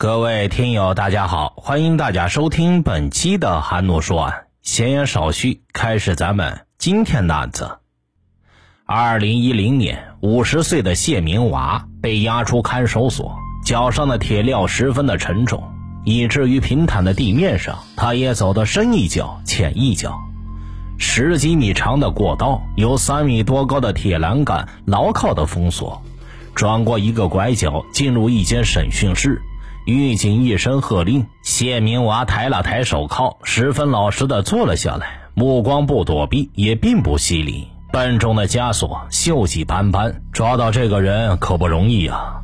各位听友，大家好，欢迎大家收听本期的韩诺说案。闲言少叙，开始咱们今天的案子。二零一零年，五十岁的谢明娃被押出看守所，脚上的铁镣十分的沉重，以至于平坦的地面上，他也走得深一脚浅一脚。十几米长的过道，由三米多高的铁栏杆牢靠的封锁。转过一个拐角，进入一间审讯室。狱警一声喝令，谢明娃抬了抬手铐，十分老实的坐了下来，目光不躲避，也并不犀利。笨重的枷锁，锈迹斑斑，抓到这个人可不容易啊！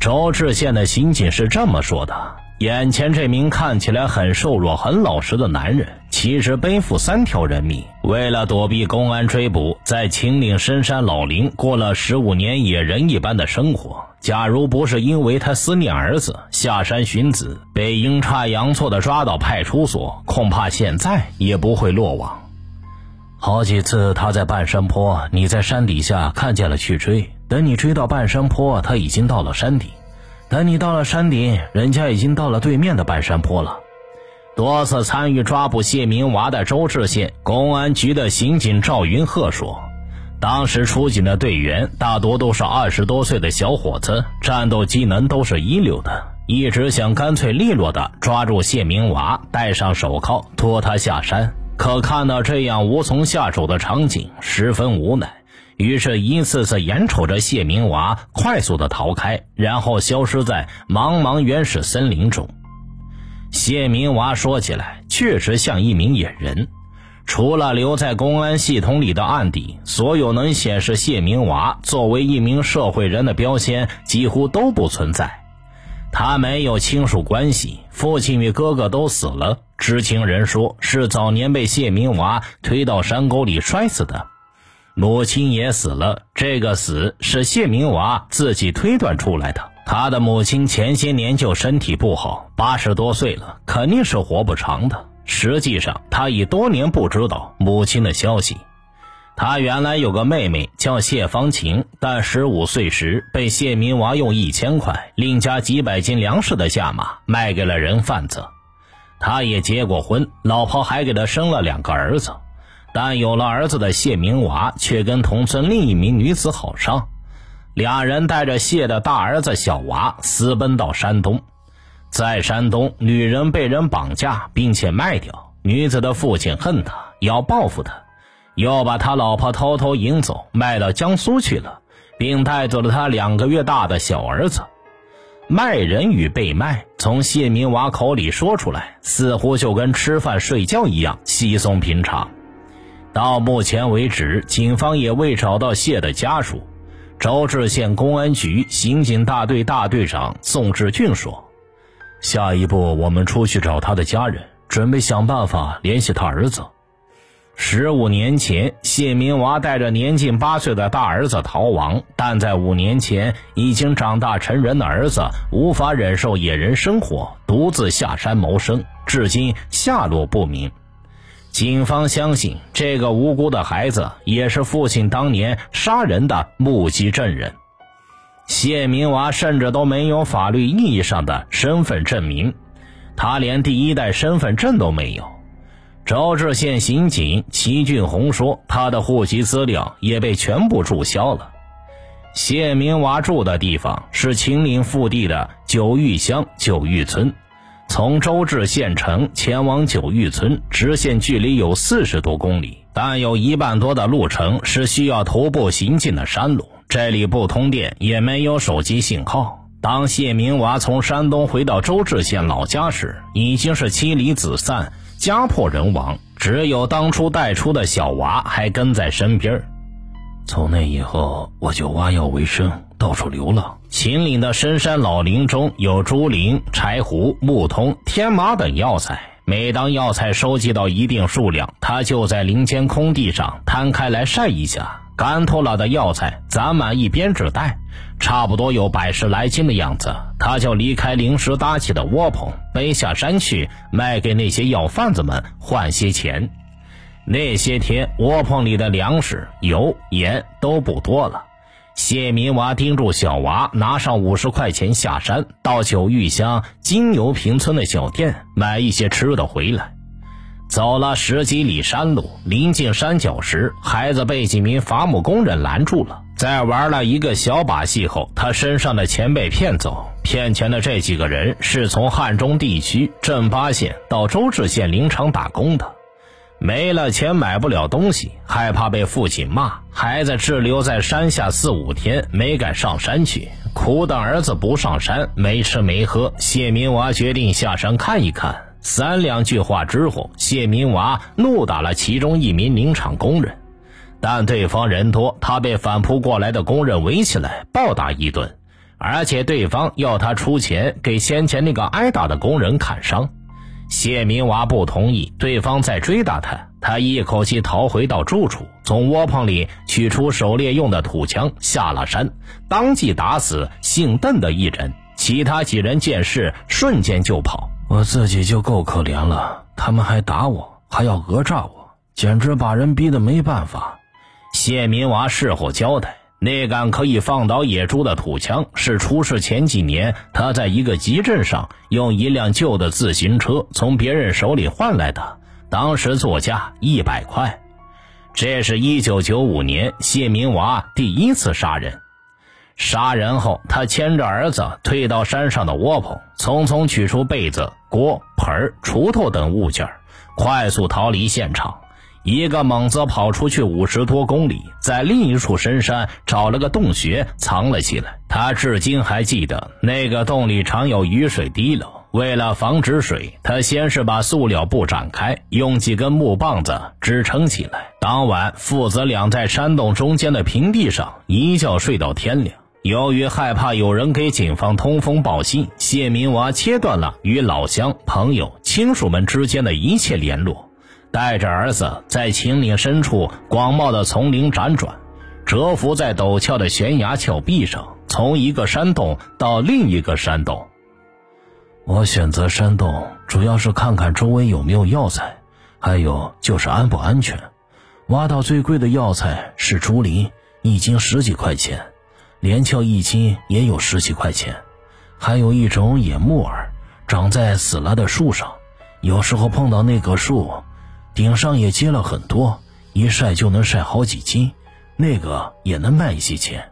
周志县的刑警是这么说的。眼前这名看起来很瘦弱、很老实的男人，其实背负三条人命。为了躲避公安追捕，在秦岭深山老林过了十五年野人一般的生活。假如不是因为他思念儿子，下山寻子，被阴差阳错的抓到派出所，恐怕现在也不会落网。好几次他在半山坡，你在山底下看见了去追。等你追到半山坡，他已经到了山顶。等你到了山顶，人家已经到了对面的半山坡了。多次参与抓捕谢明娃的周至县公安局的刑警赵云鹤说：“当时出警的队员大多都是二十多岁的小伙子，战斗机能都是一流的，一直想干脆利落的抓住谢明娃，戴上手铐，拖他下山。可看到这样无从下手的场景，十分无奈。”于是，一次次眼瞅着谢明娃快速的逃开，然后消失在茫茫原始森林中。谢明娃说起来确实像一名野人，除了留在公安系统里的案底，所有能显示谢明娃作为一名社会人的标签几乎都不存在。他没有亲属关系，父亲与哥哥都死了，知情人说是早年被谢明娃推到山沟里摔死的。母亲也死了，这个死是谢明娃自己推断出来的。他的母亲前些年就身体不好，八十多岁了，肯定是活不长的。实际上，他已多年不知道母亲的消息。他原来有个妹妹叫谢芳琴，但十五岁时被谢明娃用一千块，另加几百斤粮食的价码卖给了人贩子。他也结过婚，老婆还给他生了两个儿子。但有了儿子的谢明娃却跟同村另一名女子好上，俩人带着谢的大儿子小娃私奔到山东，在山东，女人被人绑架并且卖掉，女子的父亲恨他，要报复他，又把他老婆偷偷引走，卖到江苏去了，并带走了他两个月大的小儿子。卖人与被卖从谢明娃口里说出来，似乎就跟吃饭睡觉一样稀松平常。到目前为止，警方也未找到谢的家属。周至县公安局刑警大队大队长宋志俊说：“下一步，我们出去找他的家人，准备想办法联系他儿子。十五年前，谢明娃带着年近八岁的大儿子逃亡，但在五年前，已经长大成人的儿子无法忍受野人生活，独自下山谋生，至今下落不明。”警方相信，这个无辜的孩子也是父亲当年杀人的目击证人。谢明娃甚至都没有法律意义上的身份证明，他连第一代身份证都没有。周至县刑警齐俊红说，他的户籍资料也被全部注销了。谢明娃住的地方是秦岭腹地的九峪乡九峪村。从周至县城前往九峪村，直线距离有四十多公里，但有一半多的路程是需要徒步行进的山路。这里不通电，也没有手机信号。当谢明娃从山东回到周至县老家时，已经是妻离子散、家破人亡，只有当初带出的小娃还跟在身边。从那以后，我就挖药为生，到处流浪。秦岭的深山老林中有竹林、柴胡、木通、天麻等药材。每当药材收集到一定数量，他就在林间空地上摊开来晒一下。干透了的药材攒满一编织袋，差不多有百十来斤的样子。他就离开临时搭起的窝棚，背下山去卖给那些药贩子们换些钱。那些天，窝棚里的粮食、油、盐都不多了。谢明娃叮嘱小娃拿上五十块钱下山，到九峪乡金牛坪村的小店买一些吃的回来。走了十几里山路，临近山脚时，孩子被几名伐木工人拦住了。在玩了一个小把戏后，他身上的钱被骗走。骗钱的这几个人是从汉中地区镇巴县到周至县林场打工的。没了钱买不了东西，害怕被父亲骂，孩子滞留在山下四五天，没敢上山去。苦等儿子不上山，没吃没喝。谢明娃决定下山看一看。三两句话之后，谢明娃怒打了其中一名林场工人，但对方人多，他被反扑过来的工人围起来暴打一顿，而且对方要他出钱给先前那个挨打的工人砍伤。谢明娃不同意，对方再追打他，他一口气逃回到住处，从窝棚里取出狩猎用的土枪，下了山，当即打死姓邓的一人，其他几人见势瞬间就跑。我自己就够可怜了，他们还打我，还要讹诈我，简直把人逼得没办法。谢明娃事后交代，那杆可以放倒野猪的土枪是出事前几年他在一个集镇上用一辆旧的自行车从别人手里换来的，当时作价一百块。这是一九九五年谢明娃第一次杀人。杀人后，他牵着儿子退到山上的窝棚，匆匆取出被子、锅、盆、锄头等物件，快速逃离现场。一个猛子跑出去五十多公里，在另一处深山找了个洞穴藏了起来。他至今还记得那个洞里常有雨水滴漏，为了防止水，他先是把塑料布展开，用几根木棒子支撑起来。当晚，父子俩在山洞中间的平地上一觉睡到天亮。由于害怕有人给警方通风报信，谢明娃切断了与老乡、朋友、亲属们之间的一切联络，带着儿子在秦岭深处广袤的丛林辗转，蛰伏在陡峭的悬崖峭壁上，从一个山洞到另一个山洞。我选择山洞，主要是看看周围有没有药材，还有就是安不安全。挖到最贵的药材是竹林，一斤十几块钱。连翘一斤也有十几块钱，还有一种野木耳，长在死了的树上，有时候碰到那棵树，顶上也结了很多，一晒就能晒好几斤，那个也能卖一些钱。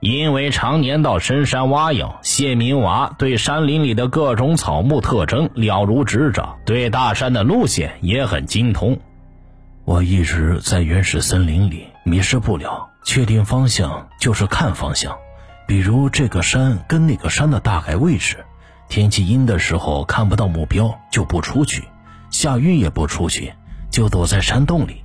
因为常年到深山挖药，谢明娃对山林里的各种草木特征了如指掌，对大山的路线也很精通。我一直在原始森林里迷失不了。确定方向就是看方向，比如这个山跟那个山的大概位置。天气阴的时候看不到目标就不出去，下雨也不出去，就躲在山洞里。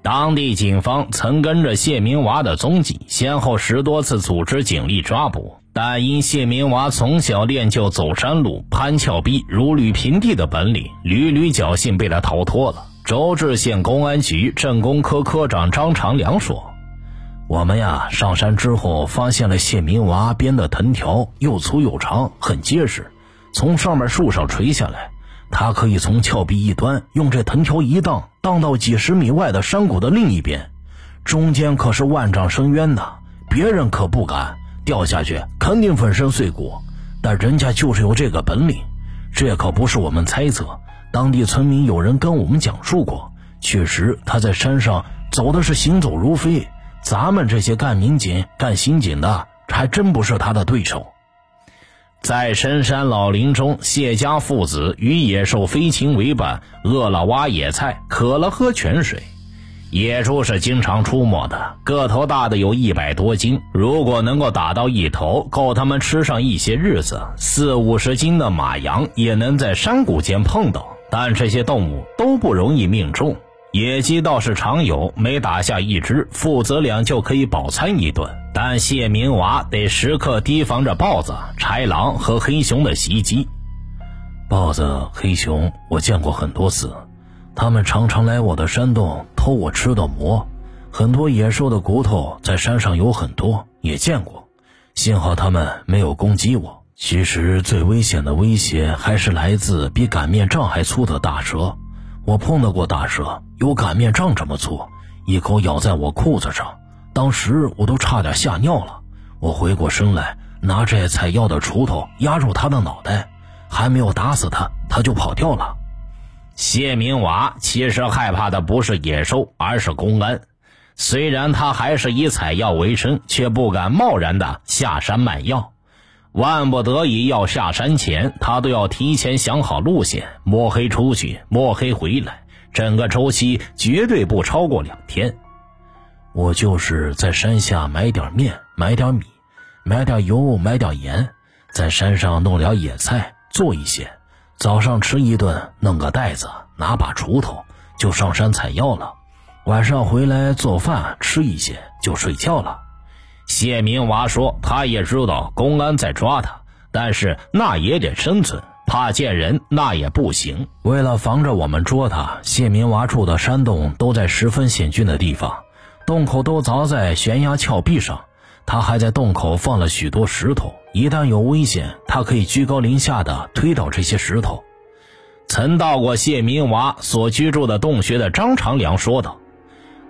当地警方曾跟着谢明娃的踪迹，先后十多次组织警力抓捕，但因谢明娃从小练就走山路、攀峭壁、如履平地的本领，屡屡侥幸被他逃脱了。周至县公安局镇工科科长张长良说。我们呀，上山之后发现了谢明娃编的藤条，又粗又长，很结实，从上面树上垂下来。他可以从峭壁一端用这藤条一荡，荡到几十米外的山谷的另一边，中间可是万丈深渊呐，别人可不敢掉下去，肯定粉身碎骨。但人家就是有这个本领，这可不是我们猜测，当地村民有人跟我们讲述过，确实他在山上走的是行走如飞。咱们这些干民警、干刑警的，还真不是他的对手。在深山老林中，谢家父子与野兽飞禽为伴，饿了挖野菜，渴了喝泉水。野猪是经常出没的，个头大的有一百多斤，如果能够打到一头，够他们吃上一些日子。四五十斤的马羊也能在山谷间碰到，但这些动物都不容易命中。野鸡倒是常有，每打下一只，父子俩就可以饱餐一顿。但谢明娃得时刻提防着豹子、豺狼和黑熊的袭击。豹子、黑熊我见过很多次，他们常常来我的山洞偷我吃的馍。很多野兽的骨头在山上有很多，也见过。幸好他们没有攻击我。其实最危险的威胁还是来自比擀面杖还粗的大蛇。我碰到过大蛇，有擀面杖这么粗，一口咬在我裤子上，当时我都差点吓尿了。我回过身来，拿着采药的锄头压住他的脑袋，还没有打死他，他就跑掉了。谢明娃其实害怕的不是野兽，而是公安。虽然他还是以采药为生，却不敢贸然的下山卖药。万不得已要下山前，他都要提前想好路线，摸黑出去，摸黑回来，整个周期绝对不超过两天。我就是在山下买点面，买点米，买点油，买点盐，在山上弄点野菜，做一些。早上吃一顿，弄个袋子，拿把锄头，就上山采药了。晚上回来做饭吃一些，就睡觉了。谢明娃说，他也知道公安在抓他，但是那也得生存，怕见人那也不行。为了防着我们捉他，谢明娃住的山洞都在十分险峻的地方，洞口都凿在悬崖峭壁上。他还在洞口放了许多石头，一旦有危险，他可以居高临下的推倒这些石头。曾到过谢明娃所居住的洞穴的张长良说道：“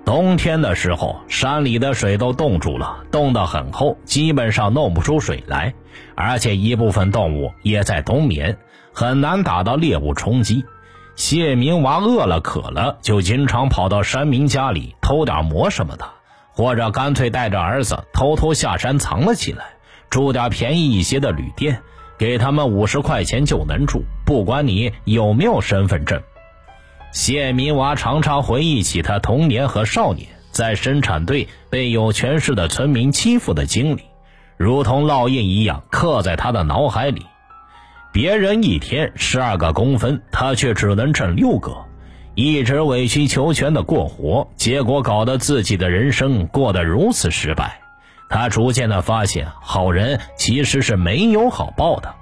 冬天的时候，山里的水都冻住了，冻得很厚，基本上弄不出水来。而且一部分动物也在冬眠，很难打到猎物充饥。谢明娃饿了渴了，就经常跑到山民家里偷点馍什么的。”或者干脆带着儿子偷偷下山藏了起来，住点便宜一些的旅店，给他们五十块钱就能住，不管你有没有身份证。谢明娃常常回忆起他童年和少年在生产队被有权势的村民欺负的经历，如同烙印一样刻在他的脑海里。别人一天十二个工分，他却只能挣六个。一直委曲求全的过活，结果搞得自己的人生过得如此失败。他逐渐的发现，好人其实是没有好报的。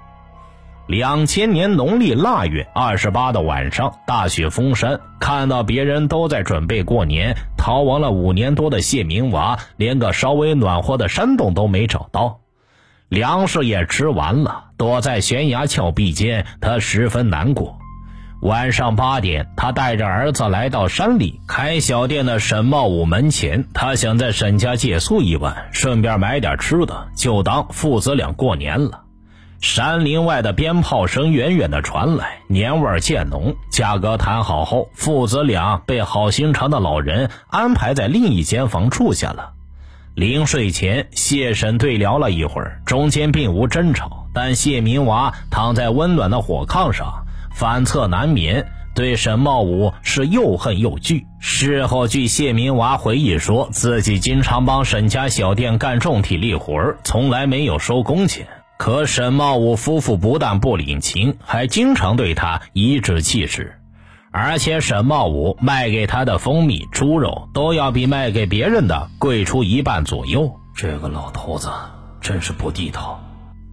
两千年农历腊月二十八的晚上，大雪封山，看到别人都在准备过年，逃亡了五年多的谢明娃，连个稍微暖和的山洞都没找到，粮食也吃完了，躲在悬崖峭壁间，他十分难过。晚上八点，他带着儿子来到山里开小店的沈茂武门前。他想在沈家借宿一晚，顺便买点吃的，就当父子俩过年了。山林外的鞭炮声远远的传来，年味渐浓。价格谈好后，父子俩被好心肠的老人安排在另一间房住下了。临睡前，谢沈对聊了一会儿，中间并无争吵，但谢明娃躺在温暖的火炕上。反侧难眠，对沈茂武是又恨又惧。事后，据谢明娃回忆说，自己经常帮沈家小店干重体力活从来没有收工钱。可沈茂武夫妇不但不领情，还经常对他颐指气使。而且，沈茂武卖给他的蜂蜜、猪肉都要比卖给别人的贵出一半左右。这个老头子真是不地道。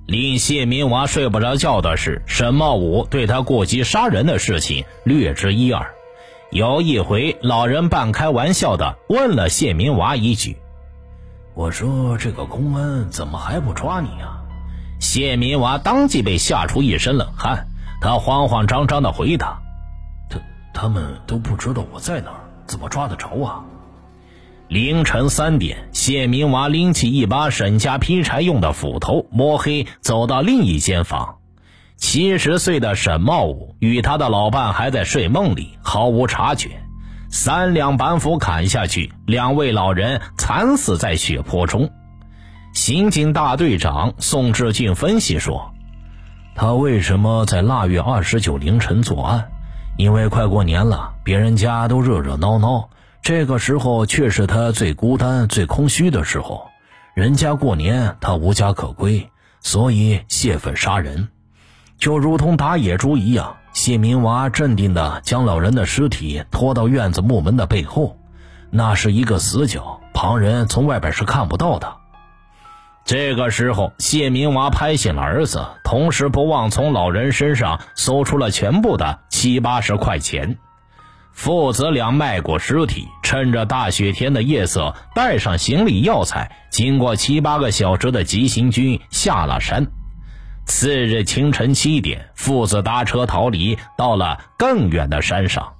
令谢明娃睡不着觉的是，沈茂武对他过激杀人的事情略知一二。有一回，老人半开玩笑的问了谢明娃一句：“我说这个公安怎么还不抓你啊？”谢明娃当即被吓出一身冷汗，他慌慌张张的回答：“他他们都不知道我在哪儿，怎么抓得着啊？”凌晨三点，谢明娃拎起一把沈家劈柴用的斧头，摸黑走到另一间房。七十岁的沈茂武与他的老伴还在睡梦里，毫无察觉。三两板斧砍下去，两位老人惨死在血泊中。刑警大队长宋志俊分析说：“他为什么在腊月二十九凌晨作案？因为快过年了，别人家都热热闹闹。”这个时候却是他最孤单、最空虚的时候。人家过年，他无家可归，所以泄愤杀人，就如同打野猪一样。谢明娃镇定地将老人的尸体拖到院子木门的背后，那是一个死角，旁人从外边是看不到的。这个时候，谢明娃拍醒了儿子，同时不忘从老人身上搜出了全部的七八十块钱。父子俩迈过尸体，趁着大雪天的夜色，带上行李药材，经过七八个小时的急行军下了山。次日清晨七点，父子搭车逃离，到了更远的山上。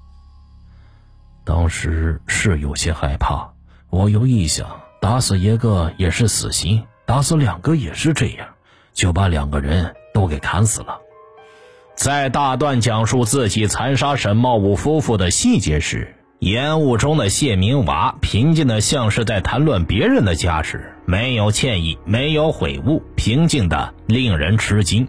当时是有些害怕，我又一想，打死一个也是死刑，打死两个也是这样，就把两个人都给砍死了。在大段讲述自己残杀沈茂武夫妇的细节时，烟雾中的谢明娃平静的像是在谈论别人的家事，没有歉意，没有悔悟，平静的令人吃惊。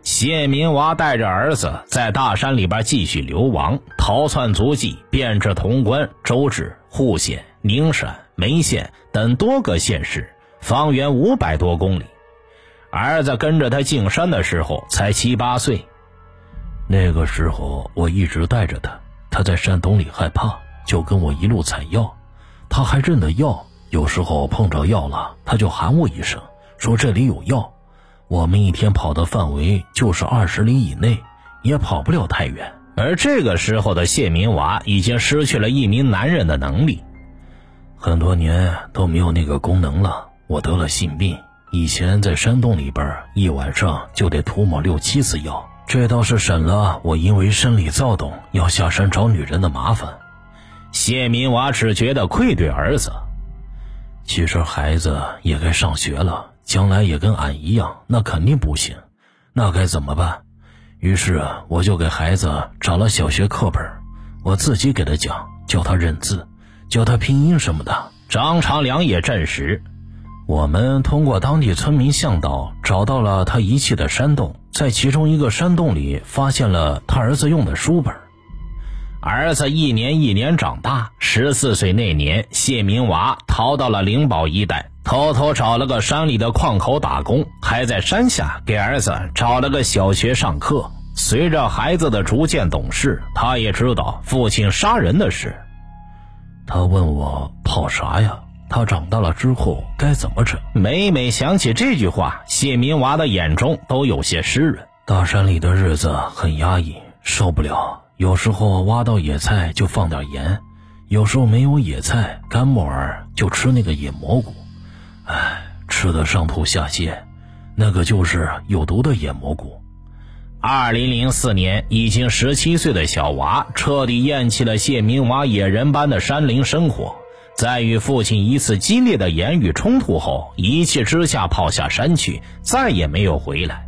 谢明娃带着儿子在大山里边继续流亡，逃窜足迹遍至潼关、周至、户县、宁陕、眉县等多个县市，方圆五百多公里。儿子跟着他进山的时候才七八岁。那个时候我一直带着他，他在山洞里害怕，就跟我一路采药。他还认得药，有时候碰着药了，他就喊我一声，说这里有药。我们一天跑的范围就是二十里以内，也跑不了太远。而这个时候的谢明娃已经失去了一名男人的能力，很多年都没有那个功能了。我得了性病，以前在山洞里边，一晚上就得涂抹六七次药。这倒是省了我因为生理躁动要下山找女人的麻烦。谢明娃只觉得愧对儿子，其实孩子也该上学了，将来也跟俺一样，那肯定不行。那该怎么办？于是我就给孩子找了小学课本，我自己给他讲，教他认字，教他拼音什么的。张长良也证实。我们通过当地村民向导找到了他遗弃的山洞，在其中一个山洞里发现了他儿子用的书本。儿子一年一年长大，十四岁那年，谢明娃逃到了灵宝一带，偷偷找了个山里的矿口打工，还在山下给儿子找了个小学上课。随着孩子的逐渐懂事，他也知道父亲杀人的事。他问我跑啥呀？他长大了之后该怎么整？每每想起这句话，谢明娃的眼中都有些湿润。大山里的日子很压抑，受不了。有时候挖到野菜就放点盐，有时候没有野菜，干木耳就吃那个野蘑菇。唉，吃的上吐下泻，那个就是有毒的野蘑菇。二零零四年，已经十七岁的小娃彻底厌弃了谢明娃野人般的山林生活。在与父亲一次激烈的言语冲突后，一气之下跑下山去，再也没有回来。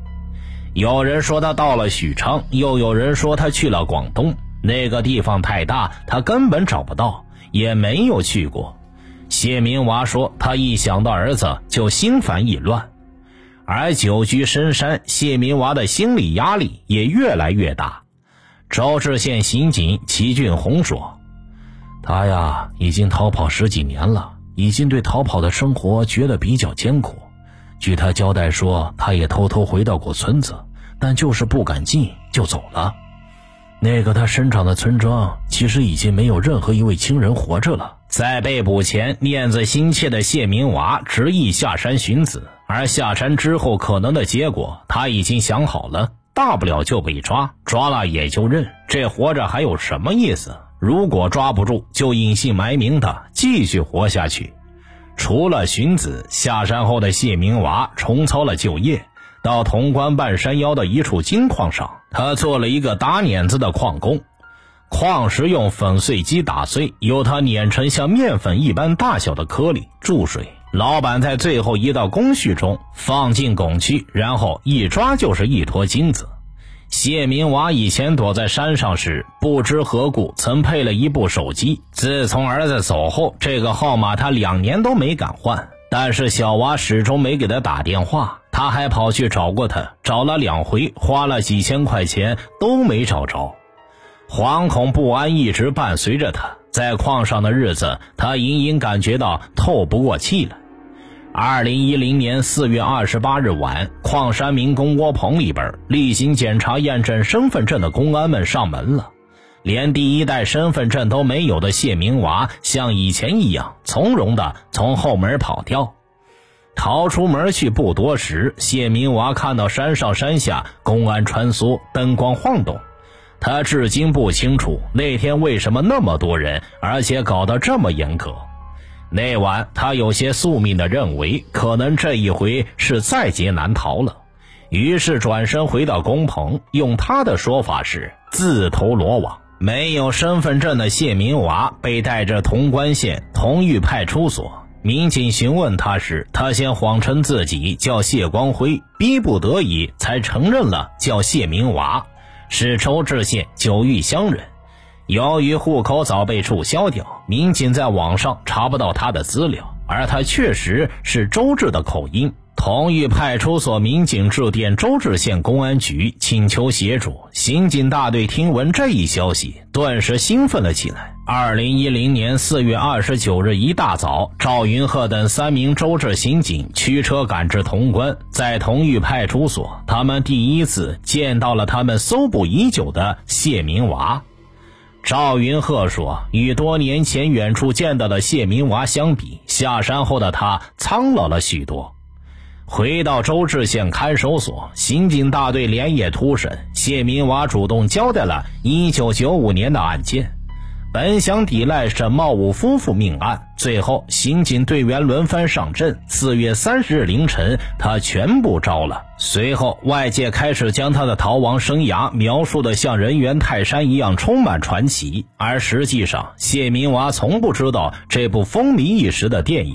有人说他到了许昌，又有人说他去了广东。那个地方太大，他根本找不到，也没有去过。谢明娃说，他一想到儿子就心烦意乱，而久居深山，谢明娃的心理压力也越来越大。周至县刑警齐俊宏说。他呀，已经逃跑十几年了，已经对逃跑的生活觉得比较艰苦。据他交代说，他也偷偷回到过村子，但就是不敢进就走了。那个他生长的村庄，其实已经没有任何一位亲人活着了。在被捕前，念子心切的谢明娃执意下山寻子，而下山之后可能的结果，他已经想好了：大不了就被抓，抓了也就认，这活着还有什么意思？如果抓不住，就隐姓埋名的继续活下去。除了荀子，下山后的谢明娃重操了旧业，到潼关半山腰的一处金矿上，他做了一个打碾子的矿工。矿石用粉碎机打碎，由他碾成像面粉一般大小的颗粒，注水。老板在最后一道工序中放进汞去，然后一抓就是一坨金子。谢明娃以前躲在山上时，不知何故曾配了一部手机。自从儿子走后，这个号码他两年都没敢换。但是小娃始终没给他打电话，他还跑去找过他，找了两回，花了几千块钱都没找着。惶恐不安一直伴随着他，在矿上的日子，他隐隐感觉到透不过气来。二零一零年四月二十八日晚，矿山民工窝棚里边，例行检查验证身份证的公安们上门了。连第一代身份证都没有的谢明娃，像以前一样从容的从后门跑掉，逃出门去不多时，谢明娃看到山上山下公安穿梭，灯光晃动。他至今不清楚那天为什么那么多人，而且搞得这么严格。那晚，他有些宿命的认为，可能这一回是在劫难逃了，于是转身回到工棚。用他的说法是自投罗网。没有身份证的谢明娃被带着潼关县同玉派出所，民警询问他时，他先谎称自己叫谢光辉，逼不得已才承认了叫谢明娃，是周至县九峪乡人。由于户口早被注销掉，民警在网上查不到他的资料，而他确实是周志的口音。同峪派出所民警致电周至县公安局请求协助，刑警大队听闻这一消息，顿时兴奋了起来。二零一零年四月二十九日一大早，赵云鹤等三名周至刑警驱车赶至潼关，在同峪派出所，他们第一次见到了他们搜捕已久的谢明娃。赵云鹤说：“与多年前远处见到的谢明娃相比，下山后的他苍老了许多。”回到周至县看守所，刑警大队连夜突审，谢明娃主动交代了1995年的案件，本想抵赖沈茂武夫妇命案，最后刑警队员轮番上阵。四月三十日凌晨，他全部招了。随后，外界开始将他的逃亡生涯描述的像人猿泰山一样充满传奇，而实际上，谢明娃从不知道这部风靡一时的电影。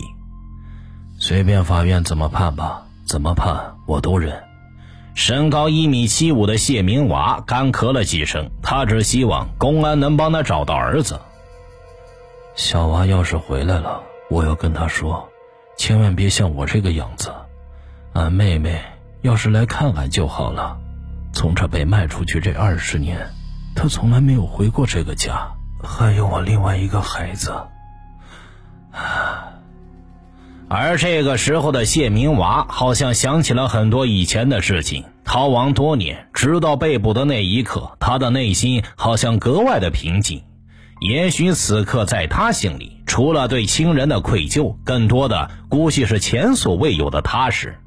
随便法院怎么判吧。怎么判我都认。身高一米七五的谢明娃干咳了几声，他只希望公安能帮他找到儿子。小娃要是回来了，我要跟他说，千万别像我这个样子。俺妹妹要是来看俺就好了。从这被卖出去这二十年，他从来没有回过这个家，还有我另外一个孩子。而这个时候的谢明娃好像想起了很多以前的事情。逃亡多年，直到被捕的那一刻，他的内心好像格外的平静。也许此刻在他心里，除了对亲人的愧疚，更多的估计是前所未有的踏实。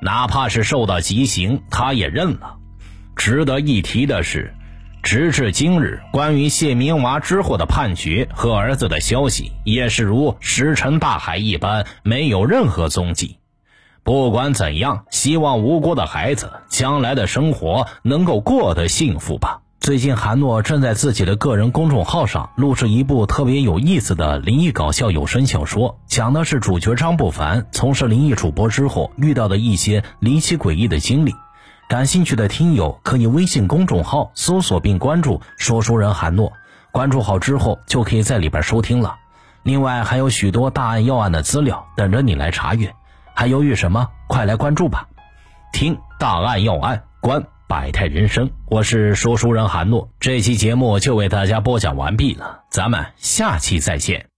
哪怕是受到极刑，他也认了。值得一提的是。直至今日，关于谢明娃之后的判决和儿子的消息，也是如石沉大海一般，没有任何踪迹。不管怎样，希望无辜的孩子将来的生活能够过得幸福吧。最近，韩诺正在自己的个人公众号上录制一部特别有意思的灵异搞笑有声小说，讲的是主角张不凡从事灵异主播之后遇到的一些离奇诡异的经历。感兴趣的听友可以微信公众号搜索并关注“说书人韩诺”，关注好之后就可以在里边收听了。另外还有许多大案要案的资料等着你来查阅，还犹豫什么？快来关注吧！听大案要案，观百态人生。我是说书人韩诺，这期节目就为大家播讲完毕了，咱们下期再见。